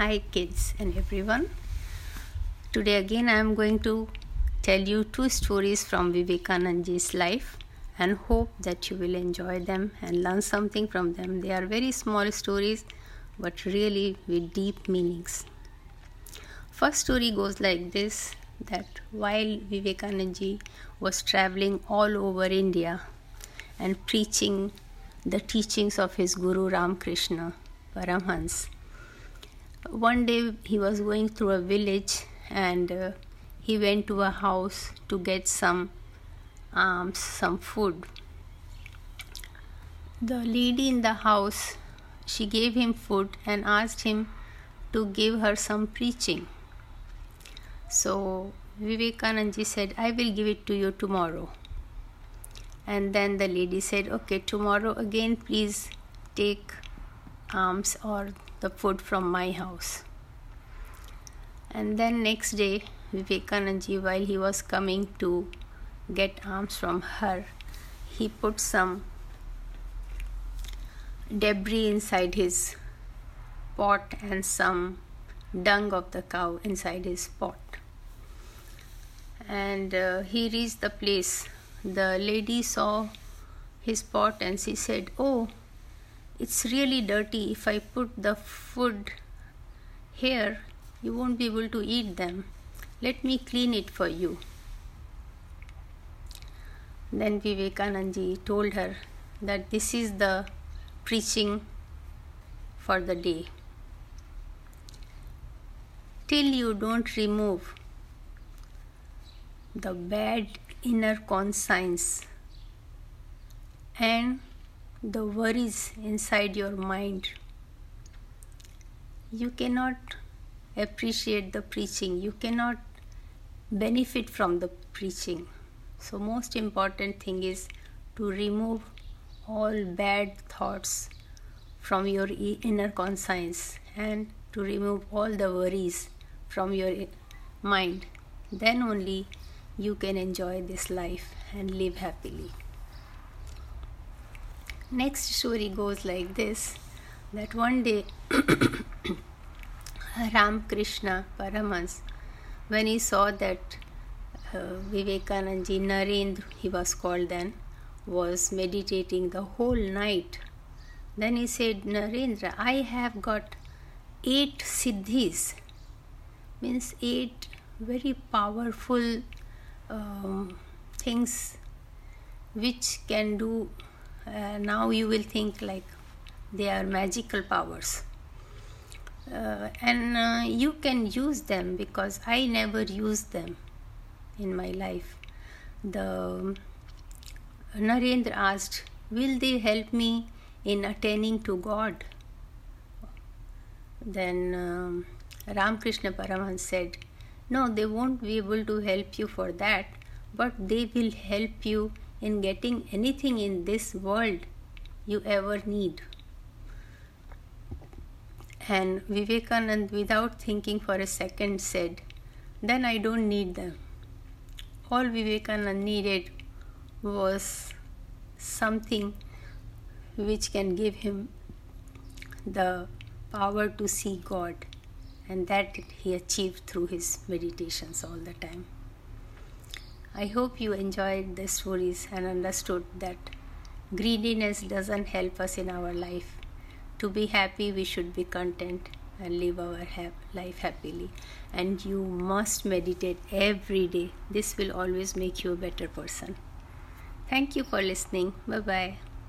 Hi, kids and everyone. Today, again, I am going to tell you two stories from Vivekananda's life and hope that you will enjoy them and learn something from them. They are very small stories but really with deep meanings. First story goes like this that while Vivekananda was traveling all over India and preaching the teachings of his Guru Ramakrishna Paramhans, one day he was going through a village and uh, he went to a house to get some um, some food. The lady in the house she gave him food and asked him to give her some preaching. So vivekananda said i will give it to you tomorrow. And then the lady said okay tomorrow again please take alms or the food from my house. And then next day, Vivekananda, while he was coming to get alms from her, he put some debris inside his pot and some dung of the cow inside his pot. And uh, he reached the place. The lady saw his pot and she said, Oh, it's really dirty. If I put the food here, you won't be able to eat them. Let me clean it for you. Then Vivekananda told her that this is the preaching for the day. Till you don't remove the bad inner conscience and the worries inside your mind. You cannot appreciate the preaching, you cannot benefit from the preaching. So, most important thing is to remove all bad thoughts from your inner conscience and to remove all the worries from your mind. Then only you can enjoy this life and live happily. Next story goes like this that one day Ram Krishna Paramhans, when he saw that uh, Vivekananda Narendra, he was called then, was meditating the whole night, then he said, Narendra, I have got eight siddhis, means eight very powerful um, things which can do uh, now you will think like they are magical powers. Uh, and uh, you can use them because i never used them in my life. The narendra asked will they help me in attaining to god? Then um, ramakrishna paramhans said no they won't be able to help you for that but they will help you in getting anything in this world you ever need. And Vivekanand, without thinking for a second, said, Then I don't need them. All Vivekanand needed was something which can give him the power to see God, and that he achieved through his meditations all the time. I hope you enjoyed the stories and understood that greediness doesn't help us in our life. To be happy, we should be content and live our life happily. And you must meditate every day. This will always make you a better person. Thank you for listening. Bye bye.